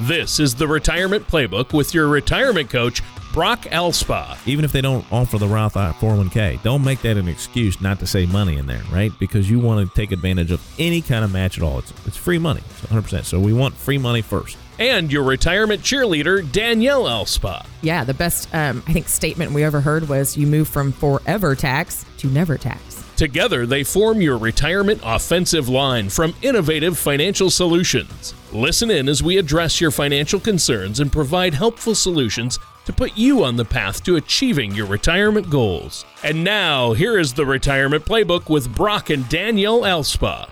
This is the Retirement Playbook with your retirement coach, Brock Elspa. Even if they don't offer the Roth 401k, don't make that an excuse not to save money in there, right? Because you want to take advantage of any kind of match at all. It's, it's free money, it's 100%. So we want free money first. And your retirement cheerleader, Danielle Elspa. Yeah, the best, um, I think, statement we ever heard was you move from forever tax to never tax. Together, they form your retirement offensive line from Innovative Financial Solutions. Listen in as we address your financial concerns and provide helpful solutions to put you on the path to achieving your retirement goals. And now, here is the Retirement Playbook with Brock and Danielle Elspa.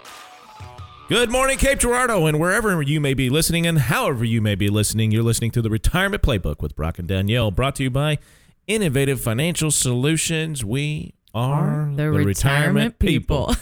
Good morning, Cape Girardeau, and wherever you may be listening and however you may be listening, you're listening to the Retirement Playbook with Brock and Danielle, brought to you by Innovative Financial Solutions. We are the, retirement, people.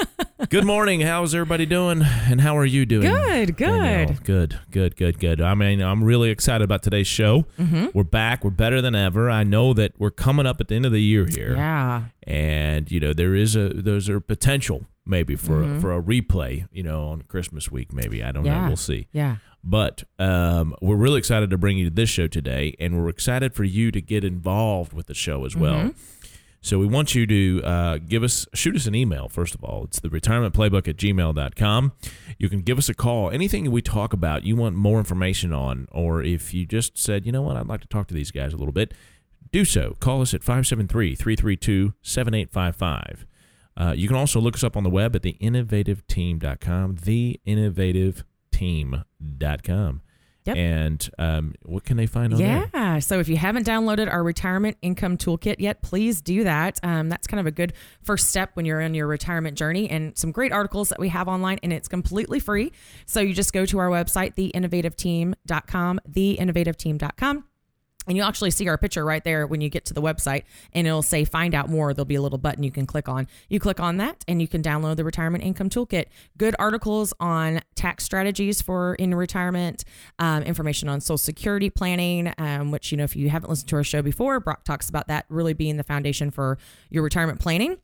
good morning. How's everybody doing? And how are you doing? Good, Danielle? good. Good, good, good, good. I mean, I'm really excited about today's show. Mm-hmm. We're back. We're better than ever. I know that we're coming up at the end of the year here. Yeah. And, you know, there is a there's a potential maybe for Mhm. a, for a replay, you know, on Christmas week maybe. I don't know. We'll see. Yeah. But um, we're really excited to bring you to this show today, and we're excited for you to get involved with the show as well. Mhm. So we want you to uh, give us, shoot us an email, first of all. It's the retirement playbook at gmail.com. You can give us a call. Anything we talk about, you want more information on, or if you just said, you know what, I'd like to talk to these guys a little bit, do so. Call us at 573 332 7855. Uh, You can also look us up on the web at theinnovativeteam.com, theinnovativeteam.com. Yep. And um, what can they find on there? Yeah. So if you haven't downloaded our retirement income toolkit yet, please do that. Um, that's kind of a good first step when you're in your retirement journey and some great articles that we have online and it's completely free. So you just go to our website, theinnovativeteam.com, theinnovativeteam.com. And you'll actually see our picture right there when you get to the website, and it'll say find out more. There'll be a little button you can click on. You click on that, and you can download the Retirement Income Toolkit. Good articles on tax strategies for in retirement, um, information on Social Security planning, um, which, you know, if you haven't listened to our show before, Brock talks about that really being the foundation for your retirement planning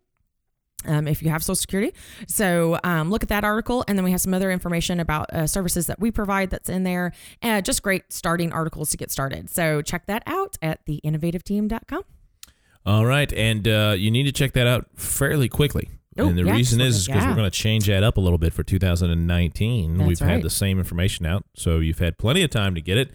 um, if you have Social Security. So um, look at that article, and then we have some other information about uh, services that we provide that's in there. Uh, just great starting articles to get started. So check that out at theinnovativeteam.com. All right, and uh, you need to check that out fairly quickly. Oh, and the yeah, reason is is because yeah. we're going to change that up a little bit for 2019. That's We've right. had the same information out, so you've had plenty of time to get it.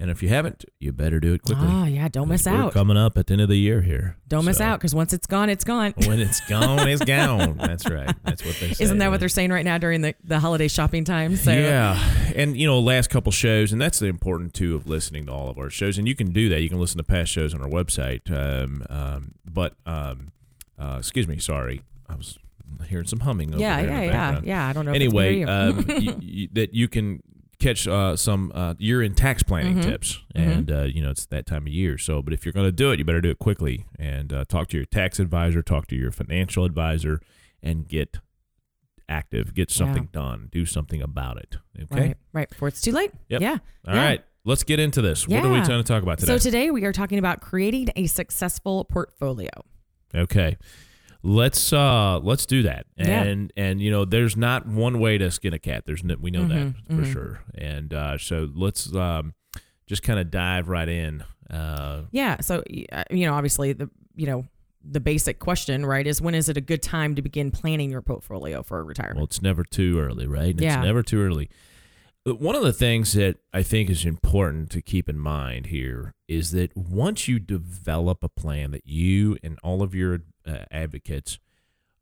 And if you haven't, you better do it quickly. Ah, yeah, don't miss out. coming up at the end of the year here. Don't miss out because once it's gone, it's gone. When it's gone, it's gone. That's right. That's what they say. Isn't that what they're saying right now during the, the holiday shopping time? So Yeah, and you know, last couple shows, and that's the important too of listening to all of our shows. And you can do that. You can listen to past shows on our website. Um, um, but um, uh, excuse me, sorry, I was hearing some humming. Over yeah, there yeah, yeah, yeah. I don't know. Anyway, um, you, you, that you can catch uh, some uh, year-end tax planning Mhm. tips, Mhm. and uh, you know it's that time of year. So, but if you're going to do it, you better do it quickly and uh, talk to your tax advisor, talk to your financial advisor, and get active. Get something done. Do something about it. Okay. right, right before it's too late. Yep. Yeah. All right, yeah. let's get into this. Yeah. What are we trying to talk about today? So today we are talking about creating a successful portfolio. okay, let's uh let's do that. Yeah. And and you know, there's not one way to skin a cat. There's no, we know Mhm, that for mhm. sure. And uh, so let's um just kind of dive right in. Uh, Yeah. So, uh, you know, obviously the, you know, the basic question, right, is when is it a good time to begin planning your portfolio for retirement? well, it's never too early, right? It's Yeah. never too early. But one of the things that I think is important to keep in mind here is that once you develop a plan that you and all of your uh, advocates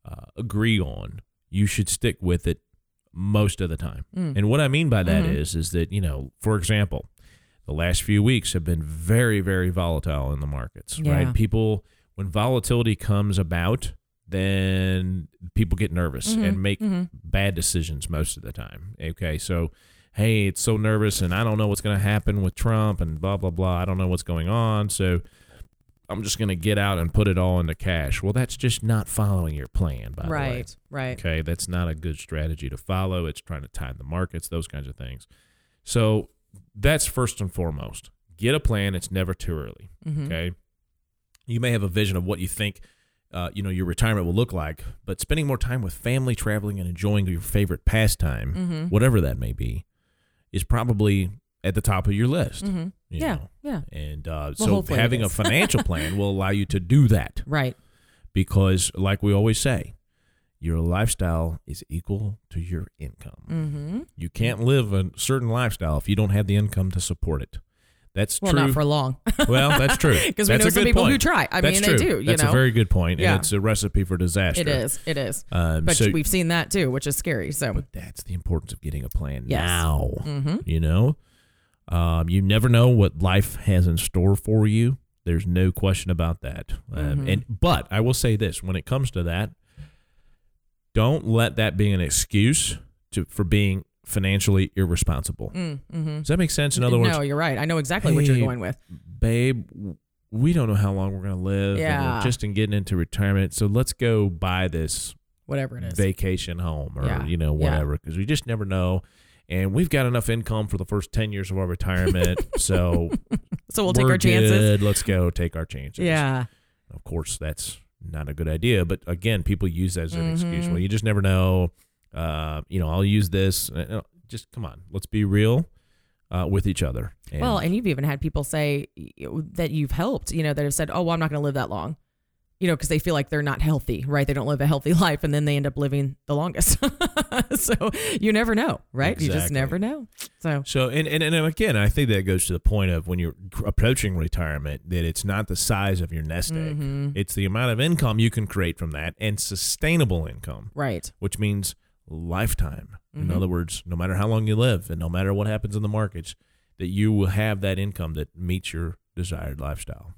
uh, agree on, you should stick with it most of the time. Mm. And what I mean by that is, Mhm. is that you know, for example, the last few weeks have been very, very volatile in the markets, Yeah. right? People, when volatility comes about, then people get nervous Mhm, and make mhm. bad decisions most of the time. Okay, so hey, it's so nervous, and I don't know what's going to happen with Trump, and blah blah blah. I don't know what's going on, so I'm just going to get out and put it all into cash. Well, that's just not following your plan, by the way. Right, right. Okay, that's not a good strategy to follow. It's trying to time the markets, those kinds of things. So that's first and foremost. Get a plan. It's never too early. Mhm. Okay, you may have a vision of what you think, uh, you know, your retirement will look like, but spending more time with family, traveling, and enjoying your favorite pastime, Mhm. whatever that may be, is probably at the top of your list. Mm-hmm. Yeah, know. yeah. And uh, Well, so having a financial plan will allow you to do that Right. because, like we always say, your lifestyle is equal to your income. Mm-hmm. You can't live a certain lifestyle if you don't have the income to support it. That's true. Well, true. not for long. well, that's true. Because we know some people who try. I That's mean, they true. do. You That's know, a very good point, Yeah. and it's a recipe for disaster. it is. It is. Um, But so, we've seen that too, which is scary. So but that's the importance of getting a plan Yes. now. Mhm. You know, um, you never know what life has in store for you. There's no question about that. Um, Mhm. And but I will say this: when it comes to that, don't let that be an excuse to for being financially irresponsible. Mm, mhm. Does that make sense? In other words, no, you're right. I know exactly what you're going with. babe, we don't know how long we're going to live. and Yeah. we're just in getting into retirement. So let's go buy this Whatever it is. vacation home or, Yeah. you know, whatever, because we just never know. And we've got enough income for the first 10 years of our retirement. so so we'll take our chances. good. Let's go take our chances. Yeah. Of course, that's not a good idea. But again, people use that as an excuse. Mhm. Well, you just never know. Uh, you know, I'll use this. Uh, Just come on. Let's be real uh, with each other. And well, and you've even had people say that you've helped, you know, that have said, oh, well, I'm not going to live that long, you know, because they feel like they're not healthy, right? They don't live a healthy life and then they end up living the longest. so you never know, right? You just never know. So, So and, and and again, I think that goes to the point of when you're approaching retirement that it's not the size of your nest egg; Mhm. it's the amount of income you can create from that, and sustainable income, right. which means lifetime. In Mhm. other words, no matter how long you live, and no matter what happens in the markets, that you will have that income that meets your desired lifestyle.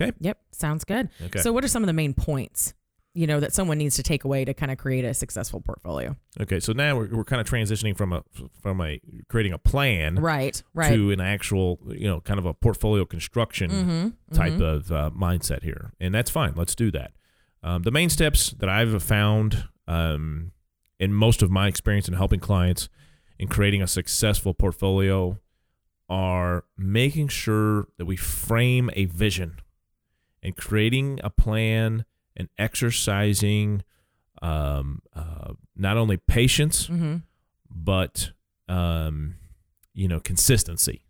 Okay. Yep. Sounds good. Okay. So, what are some of the main points, you know, that someone needs to take away to kind of create a successful portfolio? okay. So now we're, we're kind of transitioning from a from a creating a plan Right. Right. to an actual you know kind of a portfolio construction mm-hmm. type of uh, mindset here, and that's fine. Let's do that. Um, the main steps that I've found um, in most of my experience in helping clients in creating a successful portfolio are making sure that we frame a vision and creating a plan and exercising um, uh, not only patience Mm-hmm. but um, you know consistency.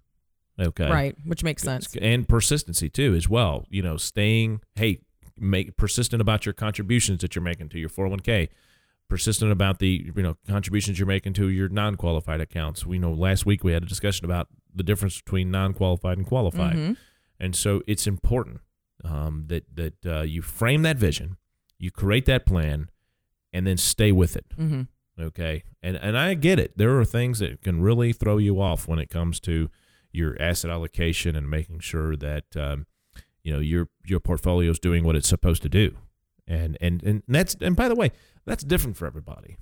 Okay, Right. Which makes sense. and persistency too as well you know staying hey make persistent about your contributions that you're making to your 401k persistent about the you know contributions you're making to your non-qualified accounts. We know last week we had a discussion about the difference between non-qualified and qualified. Mhm. and so it's important um, that that uh, you frame that vision you create that plan and then stay with it. Mm-hmm. okay? And and i get it. There are things that can really throw you off when it comes to your asset allocation and making sure that um, you know your your portfolio is doing what it's supposed to do and and and that's and by the way that's different for everybody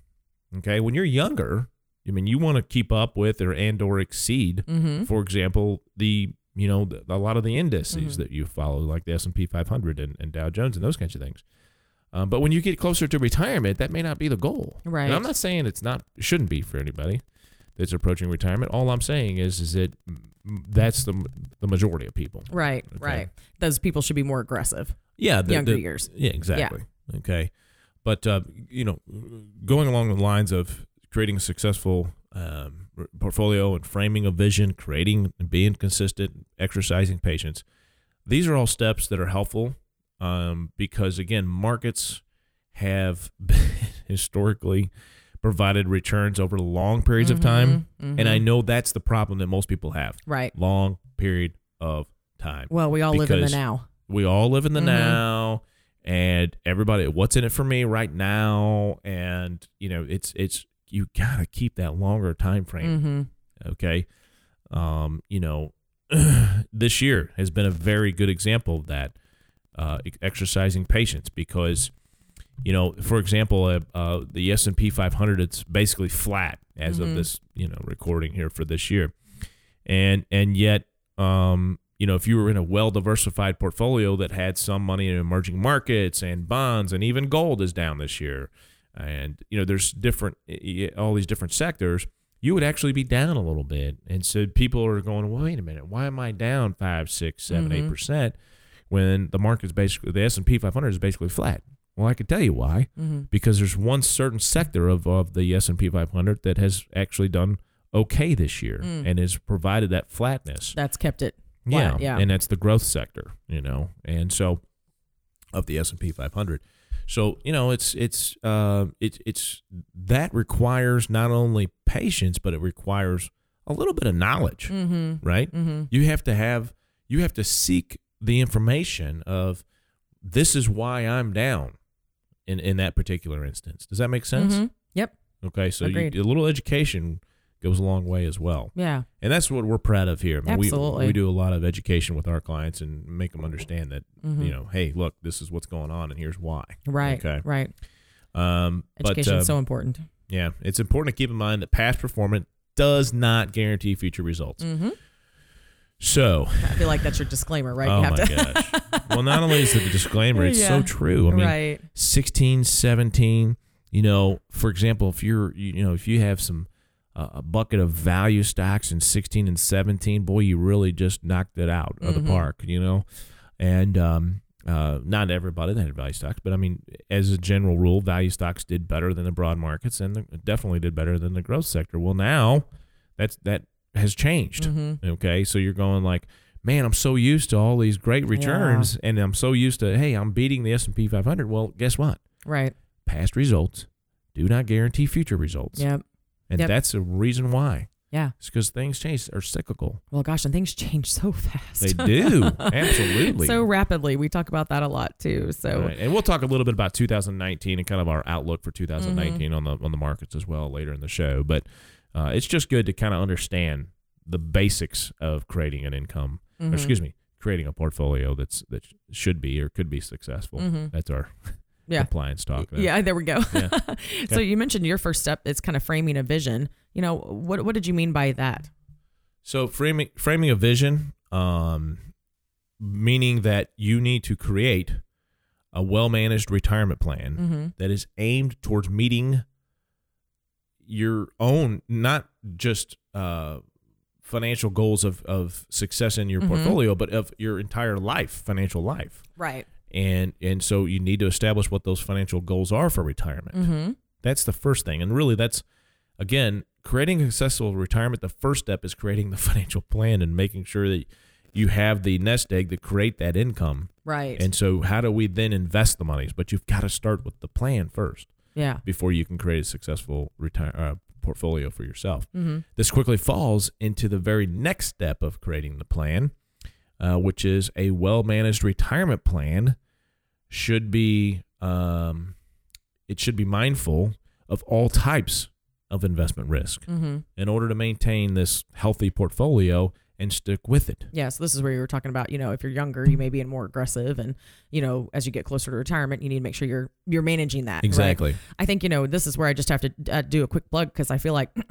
okay when you're younger i mean you want to keep up with or and or exceed Mm-hmm. for example the you know the, a lot of the indices Mhm. that you follow like the s&p 500 and, and dow jones and those kinds of things um, but when you get closer to retirement that may not be the goal Right. and i'm not saying it's not it shouldn't be for anybody that's approaching retirement all i'm saying is is that mm, that's the the majority of people Right. Okay. Right. Those people should be more aggressive. Yeah the, Younger the- years. yeah exactly okay but uh, you know going along the lines of creating a successful um, portfolio and framing a vision creating and being consistent exercising patience these are all steps that are helpful um, because again markets have historically provided returns over long periods of time Mhm, and i mhm. know that's the problem that most people have right. long period of time Well, we all live in the now. We all live in the Mhm. now and everybody what's in it for me right now and you know it's it's you gotta keep that longer time frame Mm-hmm. okay um you know this year has been a very good example of that uh exercising patience because you know for example uh, uh the S&P 500 it's basically flat as Mhm. of this you know recording here for this year and and yet um you know if you were in a well diversified portfolio that had some money in emerging markets and bonds and even gold is down this year and you know there's different all these different sectors you would actually be down a little bit and so people are going well, wait a minute why am i down five six seven eight Mhm. percent when the market's basically the s&p 500 is basically flat well i could tell you why Mm-hmm. because there's one certain sector of, of the s&p 500 that has actually done okay this year and has provided that flatness. That's kept it. Yeah, yeah. and that's the growth sector, you know, and so of the S and P 500. So you know, it's it's uh, it, it's that requires not only patience, but it requires a little bit of knowledge, Mm-hmm. right? Mm-hmm. You have to have you have to seek the information of this is why I'm down in in that particular instance. Does that make sense? Mhm. Yep. Okay, so you, a little education goes a long way as well. Yeah. And that's what we're proud of here. I mean, we- Absolutely. We, do a lot of education with our clients and make them understand that, Mhm. you know, hey, look, this is what's going on and here's why. Right. Okay. Right. Um, but Education uh, is so important. yeah, it's important to keep in mind that past performance does not guarantee future results. Mm-hmm. So, I feel like that's your disclaimer, right? oh my gosh. well, not only is it a disclaimer, it's so true. I mean, right. 16 17 you know for example if you're you you know if you have some a bucket of value stocks in 16 and 17 boy you really just knocked it out of the Mhm. park you know and um uh, not everybody that had value stocks, but I mean, as a general rule, value stocks did better than the broad markets, and the- definitely did better than the growth sector. Well, now that's that has changed. Mm-hmm. Okay, so you're going like, man, I'm so used to all these great returns, and I'm so used to, hey, I'm beating the S and P 500. Well, guess what? Right. Past results do not guarantee future results, Yep. And Yep. that's a reason why. Yeah. It's because things change are cyclical. Well, gosh, and things change so fast. They do absolutely. so rapidly. We talk about that a lot too. So Right. And we'll talk a little bit about 2019 and kind of our outlook for 2019 Mm-hmm. on the on the markets as well later in the show. But uh, it's just good to kind of understand the basics of creating an income. or Mhm. excuse me, creating a portfolio that's that should be or could be successful. Mhm. That's our Yeah. compliance talk. there. Yeah, there we go. Yeah. so you mentioned your first step is kind of framing a vision. You know, what what did you mean by that? So framing framing a vision, um, meaning that you need to create a well managed retirement plan Mm-hmm. that is aimed towards meeting your own, not just uh, financial goals of, of success in your Mhm. portfolio, but of your entire life, financial life. Right. And and so you need to establish what those financial goals are for retirement. Mm-hmm. That's the first thing. And really that's again, creating a successful retirement, the first step is creating the financial plan and making sure that you have the nest egg to create that income. Right. And so how do we then invest the monies? But you've got to start with the plan first yeah. before you can create a successful retire uh, portfolio for yourself. Mm-hmm. This quickly falls into the very next step of creating the plan, uh, which is a well managed retirement plan should be um, it should be mindful of all types of investment risk Mm-hmm. in order to maintain this healthy portfolio and stick with it. Yeah, so this is where you were talking about, you know, if you're younger, you may be more aggressive, and you know, as you get closer to retirement, you need to make sure you're you're managing that. right? Exactly. I think you know this is where I just have to uh, do a quick plug because I feel like.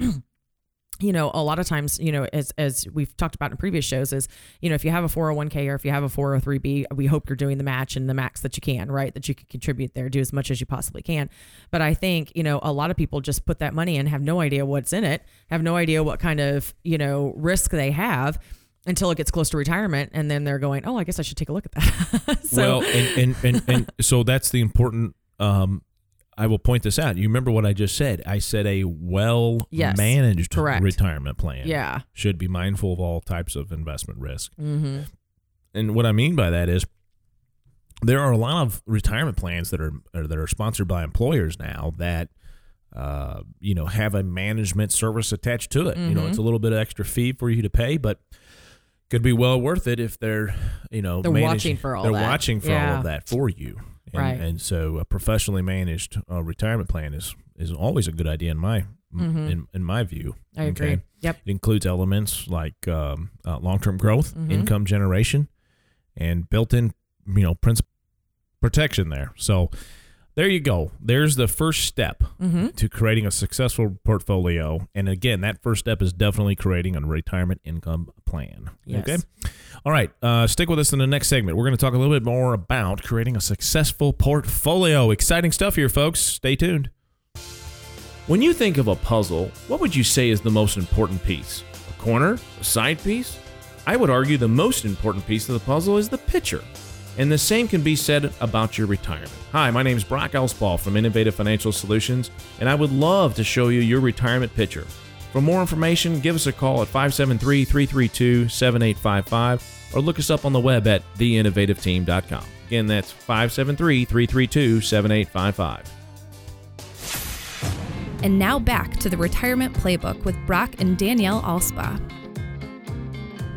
You know, a lot of times, you know, as as we've talked about in previous shows, is you know, if you have a 401k or if you have a 403b, we hope you're doing the match and the max that you can, right? That you can contribute there, do as much as you possibly can. But I think, you know, a lot of people just put that money in, have no idea what's in it, have no idea what kind of, you know, risk they have until it gets close to retirement. And then they're going, oh, I guess I should take a look at that. so, well, and, and, and, and so that's the important. Um, I will point this out. You remember what I just said? I said a well Yes, managed correct. retirement plan. yeah. should be mindful of all types of investment risk. Mm-hmm. And what I mean by that is there are a lot of retirement plans that are or that are sponsored by employers now that uh, you know have a management service attached to it. You know, it's a little bit of extra fee for you to pay, but could be well worth it if they're you know They're watching for all they're that. watching for all of that for you. And, Right. and so a professionally managed uh, retirement plan is is always a good idea in my Mhm. in, in my view. I agree. Yep. It includes elements like um, uh, long-term growth, Mhm. income generation, and built-in, you know, principal protection there. So there you go. There's the first step Mm-hmm. to creating a successful portfolio. And again, that first step is definitely creating a retirement income plan. Yes. Okay. All right. Uh, stick with us in the next segment. We're going to talk a little bit more about creating a successful portfolio. Exciting stuff here, folks. Stay tuned. When you think of a puzzle, what would you say is the most important piece? A corner? A side piece? I would argue the most important piece of the puzzle is the picture. And the same can be said about your retirement. Hi, my name is Brock Elspaul from Innovative Financial Solutions, and I would love to show you your retirement picture. For more information, give us a call at 573 332 7855 or look us up on the web at theinnovativeteam.com. Again, that's 573 332 7855. And now back to the Retirement Playbook with Brock and Danielle Alspa.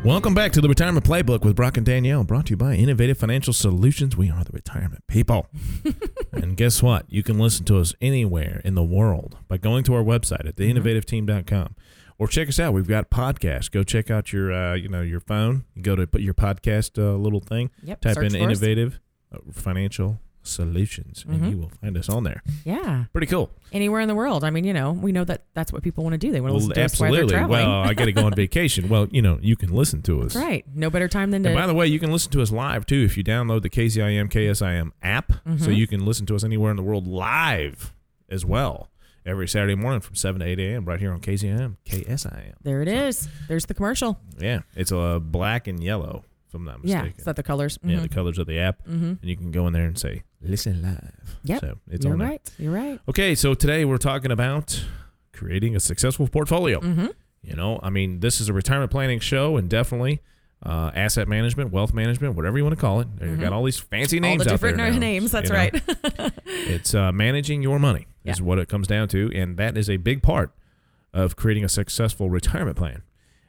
Welcome back to the Retirement Playbook with Brock and Danielle, brought to you by Innovative Financial Solutions. We are the retirement people. and guess what? You can listen to us anywhere in the world by going to our website at theinnovativeteam.com or check us out. We've got podcasts. Go check out your, uh, you know, your phone. You go to put your podcast uh, little thing. Yep, Type in us. Innovative uh, Financial Solutions, and Mhm. you will find us on there. Yeah. Pretty cool. Anywhere in the world. I mean, you know, we know that that's what people want to do. They want to Well, listen to they're absolutely. Well, I got to go on vacation. Well, you know, you can listen to us. That's right. No better time than And by the way, you can listen to us live too if you download the KZIM KSIM app. So Mhm. you can listen to us anywhere in the world live as well every Saturday morning from 7 to 8 a.m. right here on KZIM KSIM. There it is. There's the commercial. Yeah, it's a black and yellow, if I'm not mistaken. Yeah. Is that the colors? Yeah, Mhm. the colors of the app. Mm-hmm. And you can go in there and say, listen live. Yep. So it's You're on there. right. You're right. Okay, so today we're talking about creating a successful portfolio. Mm-hmm. You know, I mean, this is a retirement planning show, and definitely uh, asset management, wealth management, whatever you want to call it. Mhm. got all these fancy names All the out there different now, names. That's you know. right. It's uh, managing your money is Yeah. what it comes down to, and that is a big part of creating a successful retirement plan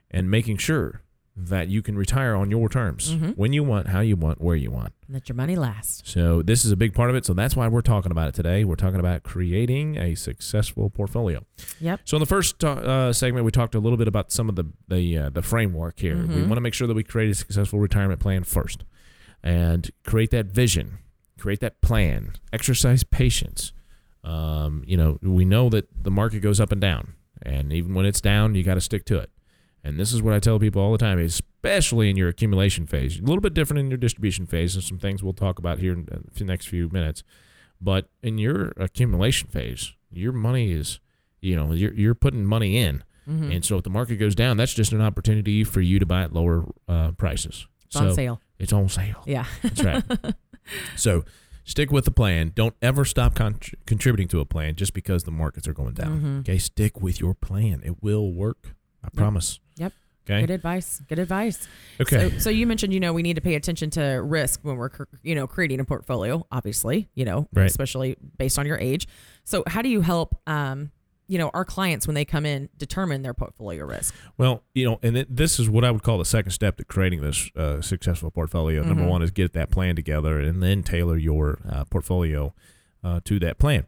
and making sure that you can retire on your terms Mhm. when you want, how you want, where you want. Let your money last. So this is a big part of it. So that's why we're talking about it today. We're talking about creating a successful portfolio. Yep. So in the first uh, segment, we talked a little bit about some of the the uh, the framework here. We Mhm. want to make sure that we create a successful retirement plan first, and create that vision, create that plan, exercise patience. Um, you know, we know that the market goes up and down, and even when it's down, you got to stick to it. And this is what I tell people all the time, especially in your accumulation phase. A little bit different in your distribution phase, and some things we'll talk about here in the next few minutes. But in your accumulation phase, your money is, you know, you're, you're putting money in. Mm-hmm. And so if the market goes down, that's just an opportunity for you to buy at lower uh, prices. It's so on sale. it's on sale. Yeah. That's right. so stick with the plan. Don't ever stop con- contributing to a plan just because the markets are going down. Mhm. Okay, stick with your plan. It will work. I promise. Okay. Good advice. Good advice. Okay. So, so you mentioned, you know, we need to pay attention to risk when we're, you know, creating a portfolio. Obviously, you know, Right. especially based on your age. So, how do you help, um, you know, our clients when they come in determine their portfolio risk? Well, you know, and it, this is what I would call the second step to creating this uh, successful portfolio. Number Mhm. one is get that plan together and then tailor your uh, portfolio uh, to that plan.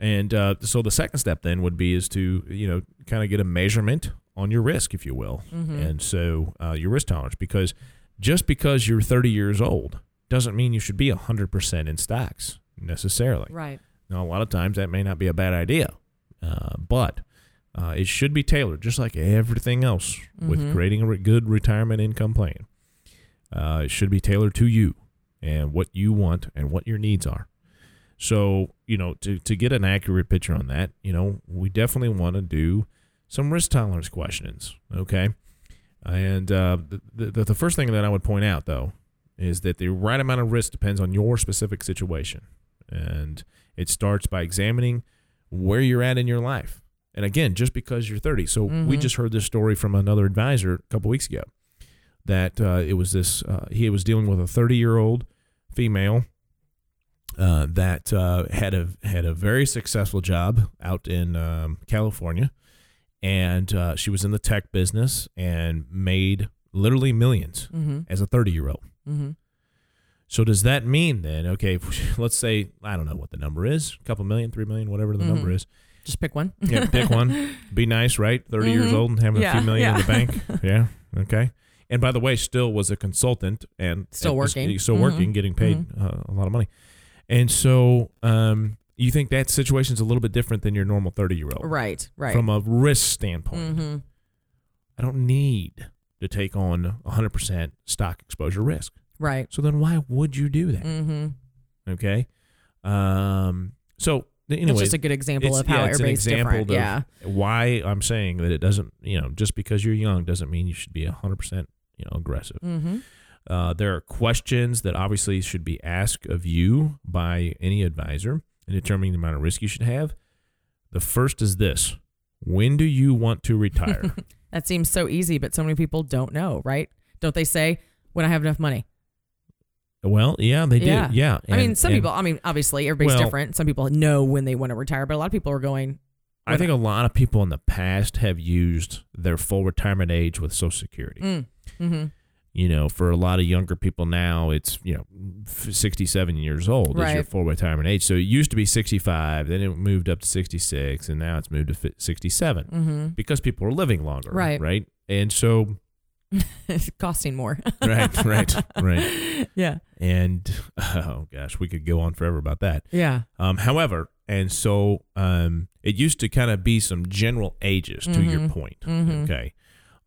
And uh, so the second step then would be is to you know kind of get a measurement on your risk, if you will, Mhm. and so uh, your risk tolerance. Because just because you're 30 years old doesn't mean you should be 100% in stocks necessarily. Right. Now, a lot of times that may not be a bad idea, uh, but uh, it should be tailored, just like everything else with Mhm. creating a re- good retirement income plan. Uh, it should be tailored to you and what you want and what your needs are. So, you know, to, to get an accurate picture on that, you know, we definitely want to do some risk tolerance questions, okay? And uh, the, the, the first thing that I would point out, though, is that the right amount of risk depends on your specific situation. And it starts by examining where you're at in your life. And again, just because you're 30. So we Mhm. just heard this story from another advisor a couple weeks ago that uh, it was this, uh, he was dealing with a 30 year old female uh, that uh, had a had a very successful job out in um, California, and uh, she was in the tech business and made literally millions Mm-hmm. as a 30 year old. Mm-hmm. So does that mean then, okay, let's say I don't know what the number is, a couple million, three million, whatever the number Mhm. is. Just pick one. Yeah, pick one. Be nice, right? 30 years Mhm. old and having a few million in the bank. Yeah. Okay. And by the way, still was a consultant and Still and working. still working, getting paid uh, a lot of money. And so, um, you think that situation's a little bit different than your normal 30 year old Right. Right. from a risk standpoint. mm-hmm. I don't need to take on 100% stock exposure risk. Right. So then why would you do that? Mm-hmm. Okay. Um, so It's just a good example of how yeah, it's an everybody's example different. of yeah. why I'm saying that it doesn't, you know, just because you're young doesn't mean you should be 100%, you know, aggressive. Mm-hmm. Uh, there are questions that obviously should be asked of you by any advisor in determining the amount of risk you should have. The first is this When do you want to retire? That seems so easy, but so many people don't know, right? Don't they say when I have enough money? well, yeah, they do. Yeah. Yeah. I mean, some and people. I mean, obviously everybody's Well- different. Some people know when they want to retire, but a lot of people are going. I think a lot of people in the past have used their full retirement age with Social Security. Mm, hmm You know, for a lot of younger people now, it's you know, sixty-seven years old is your Right. full retirement age. So it used to be sixty-five, then it moved up to sixty-six, and now it's moved to fi- sixty-seven hmm because people are living longer, Right. Right, and so it's costing more. right, right, right, yeah. and oh gosh, we could go on forever about that. Yeah. Um, however, and so um, it used to kind of be some general ages to your Mhm. point. Mhm. Okay.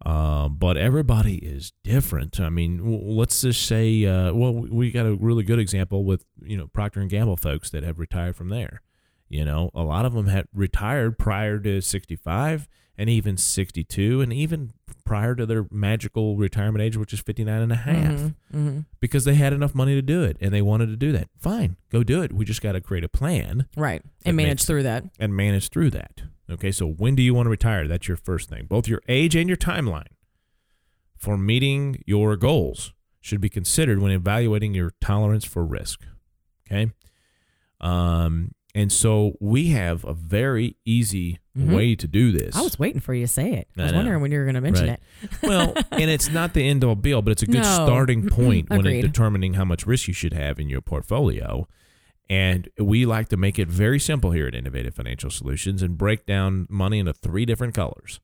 Um, but everybody is different. I mean, w- let's just say, uh, well, we- got a really good example with you know Procter and Gamble folks that have retired from there. You know, a lot of them had retired prior to 65 and even 62 and even prior to their magical retirement age, which is 59 and a half hmm because they had enough money to do it and they wanted to do that. Fine, go do it. We just got to create a plan Right. And manage makes- through that. and manage through that. Okay, so when do you want to retire? That's your first thing. Both your age and your timeline for meeting your goals should be considered when evaluating your tolerance for risk. Okay, um, and so we have a very easy Mhm. way to do this. I was waiting for you to say it. I I was know. wondering when you were going to mention Right. it. well, and it's not the end all be all, but it's a good No. starting point when determining how much risk you should have in your portfolio. And we like to make it very simple here at Innovative Financial Solutions and break down money into three different colors.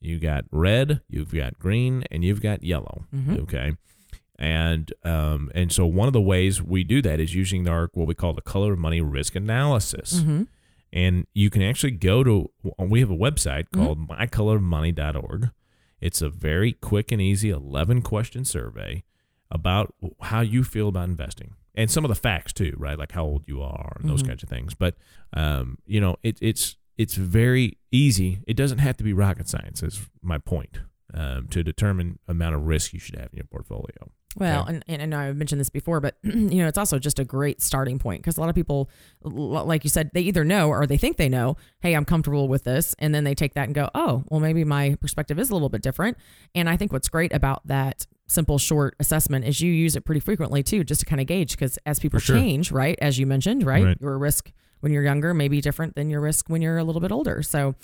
You got red, you've got green, and you've got yellow. Mhm. Okay. And um, and so one of the ways we do that is using our what we call the color of money risk analysis hmm and you can actually go to we have a website Mhm. called mycolormoney.org it's a very quick and easy 11 question survey about how you feel about investing and some of the facts too right like how old you are and those Mhm. kinds of things but um, you know it, it's it's very easy it doesn't have to be rocket science is my point um, to determine amount of risk you should have in your portfolio Well, Okay. and, and I know I've mentioned this before, but you know, it's also just a great starting point because a lot of people, like you said, they either know or they think they know, hey, I'm comfortable with this. And then they take that and go, oh, well, maybe my perspective is a little bit different. And I think what's great about that simple, short assessment is you use it pretty frequently too, just to kind of gauge because as people sure. change, right, as you mentioned, right, Right. your risk when you're younger may be different than your risk when you're a little bit older. So,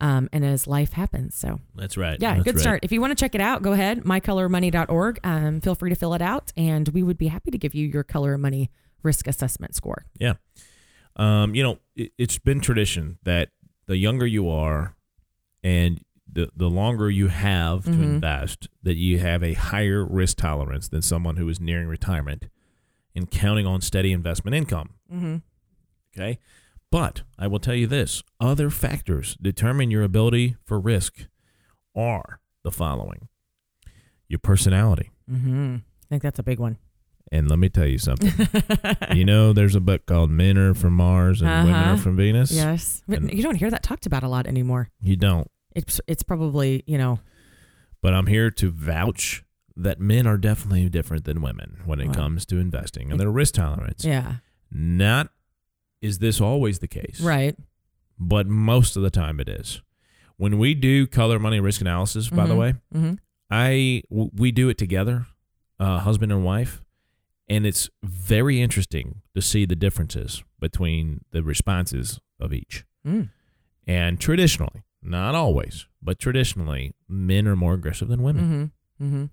um, and as life happens. So, that's right yeah, That's good right. start. If you want to check it out, go ahead, mycolormoney.org. Um, feel free to fill it out, and we would be happy to give you your color of money risk assessment score. Yeah. Um, you know, it, it's been tradition that the younger you are and the, the longer you have to Mhm. invest, that you have a higher risk tolerance than someone who is nearing retirement and counting on steady investment income. Mm-hmm. Okay. But I will tell you this other factors determine your ability for risk are the following your personality. Mm-hmm. I think that's a big one. And let me tell you something. you know, there's a book called Men Are from Mars and Women Uh-huh. Are from Venus. yes, And- you don't hear that talked about a lot anymore. You don't. It's it's probably you know But I'm here to vouch that men are definitely different than women when it Wow. comes to investing and their risk tolerance. yeah Not is this always the case, right but most of the time it is. When we do color money risk analysis, by the Mhm. way, mm-hmm. I w- we do it together, uh, husband and wife, and it's very interesting to see the differences between the responses of each. mm. And traditionally, not always, but traditionally, men are more aggressive than women. mm-hmm mm-hmm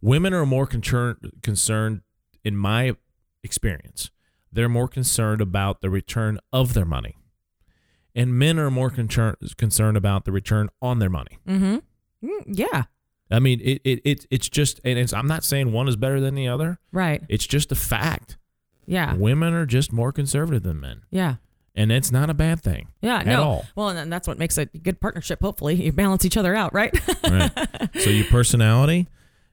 Women are more concerned concerned in my experience. They're more concerned about the return of their money. And men are more concerned concerned about the return on their money. mm-hmm mm, yeah I mean, it, it, it it's just and it's I'm not saying one is better than the other. right It's just a fact. yeah Women are just more conservative than men. yeah And it's not a bad thing. yeah At no all. well and that's what makes a good partnership hopefully you balance each other out right Right. so your personality,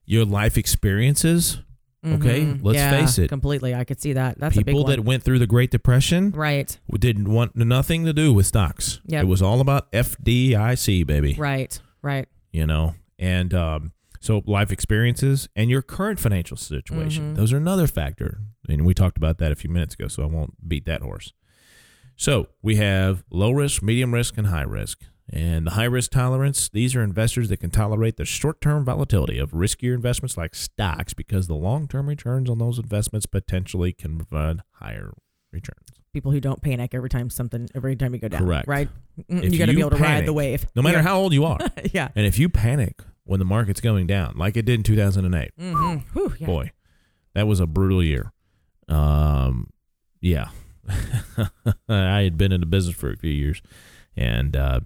your life experiences, Okay, Mhm. let's Yeah, face it. completely i could see that that's a big people that went through the Great Depression right didn't want nothing to do with stocks. Yep. It was all about FDIC, baby. right right You know, and um, so life experiences and your current financial situation. Mhm. Those are another factor. And we talked about that a few minutes ago, so I won't beat that horse. So we have low risk, medium risk, and high risk. And the high risk tolerance, these are investors that can tolerate the short term volatility of riskier investments like stocks because the long term returns on those investments potentially can provide higher returns. People who don't panic every time something every time you go down. Correct. Right. If You got to be able to ride the wave. No matter Yeah. how old you are. yeah. and if you panic when the market's going down, like it did in 2008, Mm-hmm. Whew, yeah. boy, that was a brutal year. Um, yeah, I had been in the business for a few years, and uh,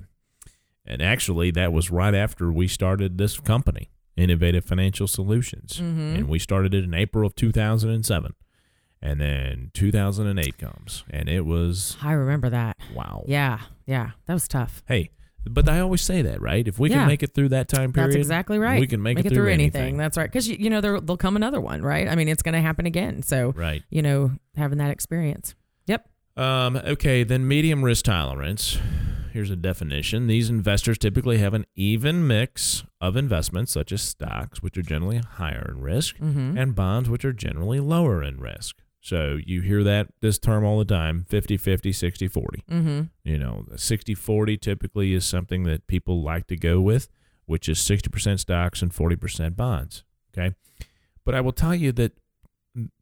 and actually that was right after we started this company, Innovative Financial Solutions, Mhm. and we started it in April of 2007, and then 2008 comes, and it was I remember that. wow. Yeah. Yeah. That was tough. Hey, but I always say that, right? If we Yeah. can make it through that time period, That's exactly right. We can make, it, through, anything. That's right. Because you, you know there there'll come another one, right? I mean, it's going to happen again. So Right. you know, having that experience. Um, okay, then medium risk tolerance. Here's a definition. These investors typically have an even mix of investments, such as stocks, which are generally higher in risk, Mm-hmm. and bonds, which are generally lower in risk. So you hear that this term all the time 50 50, 60 40. Mm-hmm. You know, 60 40 typically is something that people like to go with, which is 60% stocks and 40% bonds. Okay. But I will tell you that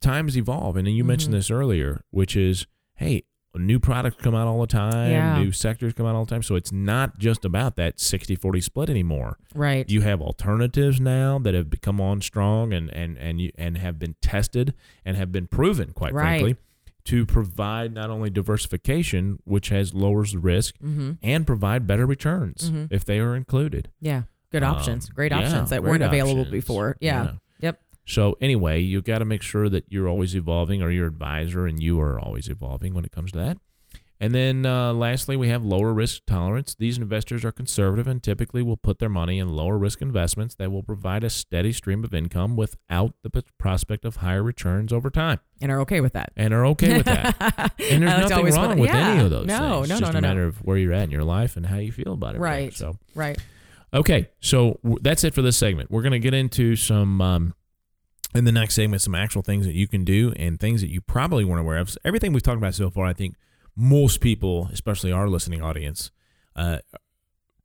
times evolve. And you mentioned Mhm. this earlier, which is hey, new products come out all the time, Yeah. new sectors come out all the time. So it's not just about that 60 40 split anymore. Right. You have alternatives now that have become on strong and and and you, and have been tested and have been proven, quite Right. frankly, to provide not only diversification, which has lowers the risk, mm-hmm. and provide better returns Mhm. if they are included. Yeah. Good Um, options. Great yeah, options that great weren't available before. Yeah. Yep. So anyway, you've got to make sure that you're always evolving, or your advisor and you are always evolving when it comes to that. And then uh, lastly, we have lower risk tolerance. These investors are conservative and typically will put their money in lower risk investments that will provide a steady stream of income without the prospect of higher returns over time, And are okay with that. and are okay with that. And there's nothing put- wrong with yeah. any of those No, things. no, it's no, just no, a no. matter of where you're at in your life and how you feel about it. Right. So Right. Okay, so that's it for this segment. We're going to get into some um, in the next segment some actual things that you can do and things that you probably weren't aware of. So Everything we've talked about so far, I think most people, especially our listening audience, uh,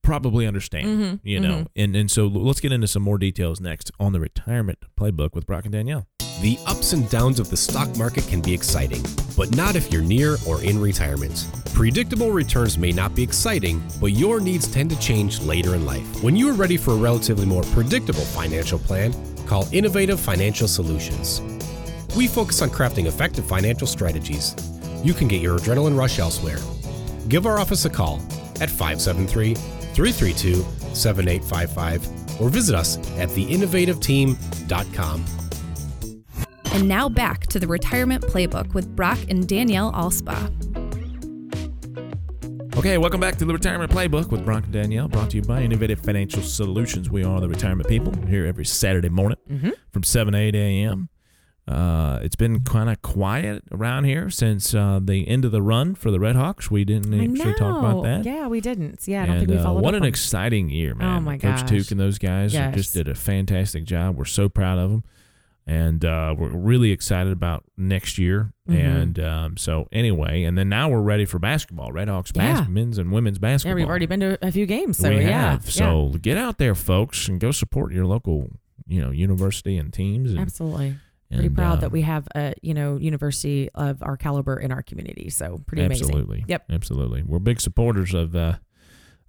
probably understand. Mhm, You know, mhm. and and so let's get into some more details next on the retirement playbook with Brock and Danielle. The ups and downs of the stock market can be exciting, but not if you're near or in retirement. Predictable returns may not be exciting, but your needs tend to change later in life. When you are ready for a relatively more predictable financial plan, call Innovative Financial Solutions. We focus on crafting effective financial strategies. You can get your adrenaline rush elsewhere. Give our office a call at 573 332 7855 or visit us at theinnovativeteam.com. And now back to the retirement playbook with Brock and Danielle Alspa. Okay, welcome back to the Retirement Playbook with Brock and Danielle, brought to you by Innovative Financial Solutions. We are the retirement people here every Saturday morning Mm-hmm. from 7 8 a.m. Uh, it's been kind of quiet around here since uh, the end of the run for the Red Hawks. We didn't actually talk about that. Yeah, we didn't. Yeah, I don't and, think we uh, followed what up an on- exciting year, man! Oh, my Coach gosh. Tuke and those guys Yes. just did a fantastic job. We're so proud of them, and uh, we're really excited about next year. Mhm. And um, so, anyway, and then now we're ready for basketball. Red Hawks Yeah. bas- men's and women's basketball. Yeah, we've already been to a few games. So we yeah. have. So get out there, folks, and go support your local, you know, university and teams. And, absolutely. Pretty proud um, that we have a you know university of our caliber in our community. So pretty amazing. absolutely, Yep. absolutely. We're big supporters of uh,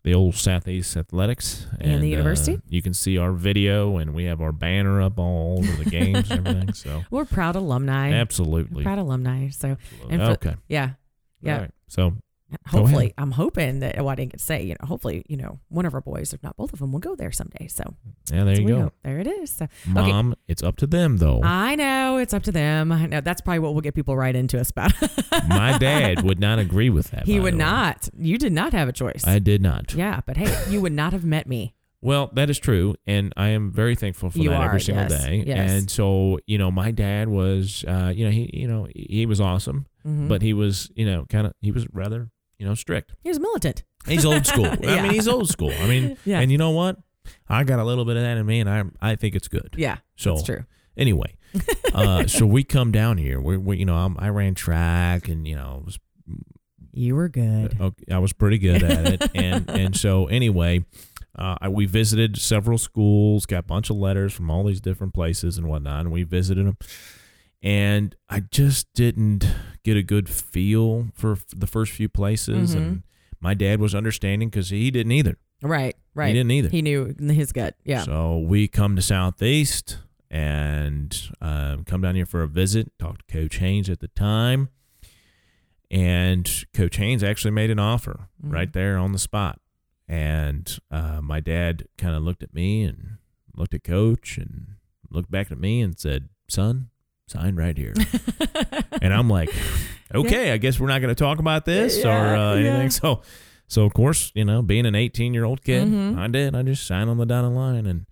the old Southeast Athletics And the uh, university? you can see our video, and we have our banner up all over the games and everything. So We're proud alumni. absolutely, Proud alumni. So and for, okay, yeah, yeah. All right. So Hopefully, I'm hoping that. Well, I didn't get to say. You know, hopefully, you know, one of our boys, if not both of them, will go there someday. So yeah, there you go, hope- There it is. So, Mom. It's up to them though. I know it's up to them. I know that's probably what will get people right into us about. My dad would not agree with that. he would not. You did not have a choice. I did not. yeah, but hey, you would not have met me. Well, that is true, and I am very thankful for You that are, every single yes, day. yes. And so, you know, my dad was, uh, you know, he, you know, he was awesome, Mhm. but he was, you know, kind of, he was rather, you know, strict. he was militant. He's old school. I mean, he's old school. I mean, Yeah. and you know what? I got a little bit of that in me, and I, I think it's good. Yeah, So that's true. anyway, uh, so we come down here. We, we you know, I'm, I ran track, and you know, was, You were good. Okay, I was pretty good at it, and and so anyway, uh, I, we visited several schools, got a bunch of letters from all these different places and whatnot, and we visited them. And I just didn't get a good feel for f- the first few places, Mhm. and my dad was understanding because he didn't either. Right, right. He didn't either. He knew in his gut. Yeah. So we come to Southeast and um, come down here for a visit. Talked to Coach Haynes at the time, and Coach Haynes actually made an offer Mhm. right there on the spot. And uh, my dad kind of looked at me and looked at Coach and looked back at me and said, "Son, sign right here." and I'm like, "Okay, I guess we're not going to talk about this or Yeah, uh, anything." yeah. So, so of course, you know, being an 18 year old kid, Mhm. I did. I just signed on the dotted line and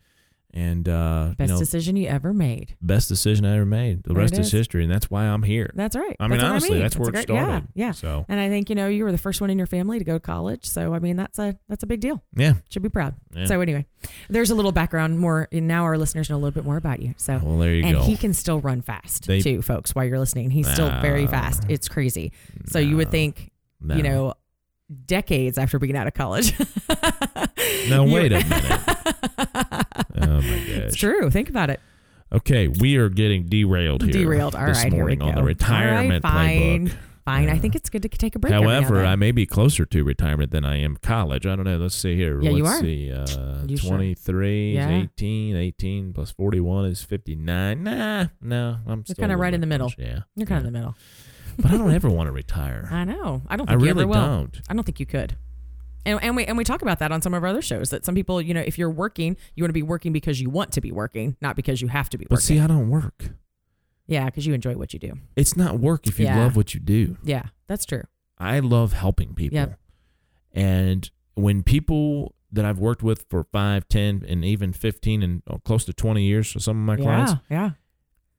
and uh, Best you know, decision you ever made. best decision I ever made. The There rest is is. history, and that's why I'm here. That's right. I mean, That's honestly, mean. that's where a it great- started. Yeah, yeah. So And I think you know you were the first one in your family to go to college, so I mean that's a that's a big deal. yeah. Should be proud. Yeah. So anyway, there's a little background more. And now our listeners know a little bit more about you. So Well, there you and go. he can still run fast They- too, folks. While you're listening, he's still very fast. It's crazy. So you would think No. you know decades after being out of college. Now wait a minute. Oh my it's true. Think about it. Okay, we are getting derailed here. Derailed. All this right, here we morning go. on the retirement All right, fine. playbook. Fine. I think it's good to take a break. every now and However. I may be closer to retirement than I am college. I don't know. Let's see here. Yeah, Let's you are. see. Uh, You sure? 23 Yeah. 18. 18 plus 41 is 59. Nah, no. I'm still kinda right in the middle. Yeah. You're kind of yeah. in the middle. But I don't ever want to retire. I know. I don't I think you really ever will. don't. I don't think you could. And, and we and we talk about that on some of our other shows that some people, you know, if you're working, you want to be working because you want to be working, not because you have to be working. But see, I don't work. yeah, because you enjoy what you do. It's not work if you Yeah. love what you do. Yeah, that's true. I love helping people. Yep. And when people that I've worked with for five, ten, and even 15 and oh, close to 20 years for some of my clients, Yeah, yeah.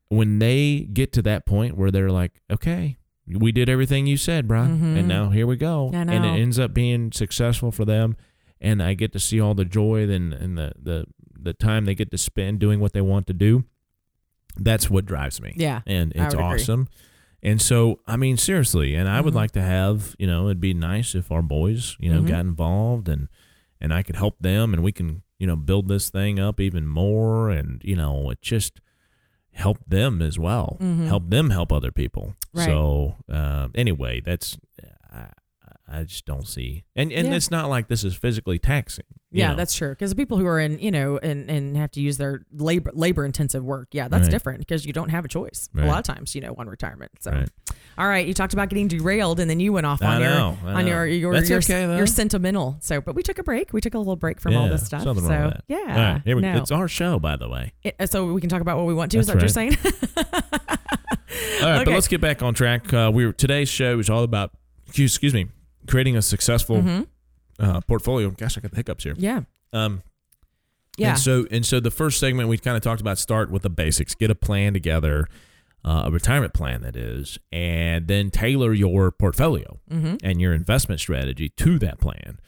when they get to that point where they're like, okay, we did everything you said, bro, Mhm. and now here we go. And it ends up being successful for them. And I get to see all the joy and, and the, the, the time they get to spend doing what they want to do. That's what drives me. Yeah. And it's would agree. awesome. And so, I mean, seriously, and I would Mhm. like to have, you know, it'd be nice if our boys, you know, Mhm. got involved and, and I could help them and we can, you know, build this thing up even more. And, you know, it just help them as well, Mhm. help them help other people. Right. So, uh, anyway, that's, I, just don't see. And, and Yeah. it's not like this is physically taxing. Yeah, know. that's true. Because the people who are in, you know, and, and have to use their labor labor intensive work, yeah, that's Right. different because you don't have a choice a lot of times, you know, on retirement. So, Right. all right, you talked about getting derailed, and then you went off on your know, I on your your That's your, okay, your sentimental. So, but we took a break. We took a little break from all this stuff. Something so, wrong with that. yeah, All right, here we, no. it's our show, by the way. It- so we can talk about what we want to. is that That's what you're saying? All right, but let's get back on track. Uh, we were, today's show is all about, excuse me, creating a successful Mhm. uh, portfolio. Gosh, I got the hiccups here. Yeah, Um, yeah, And so, and so, the first segment we kind of talked about start with the basics, get a plan together, uh, a retirement plan that is, and then tailor your portfolio mm-hmm. and your investment strategy to that plan.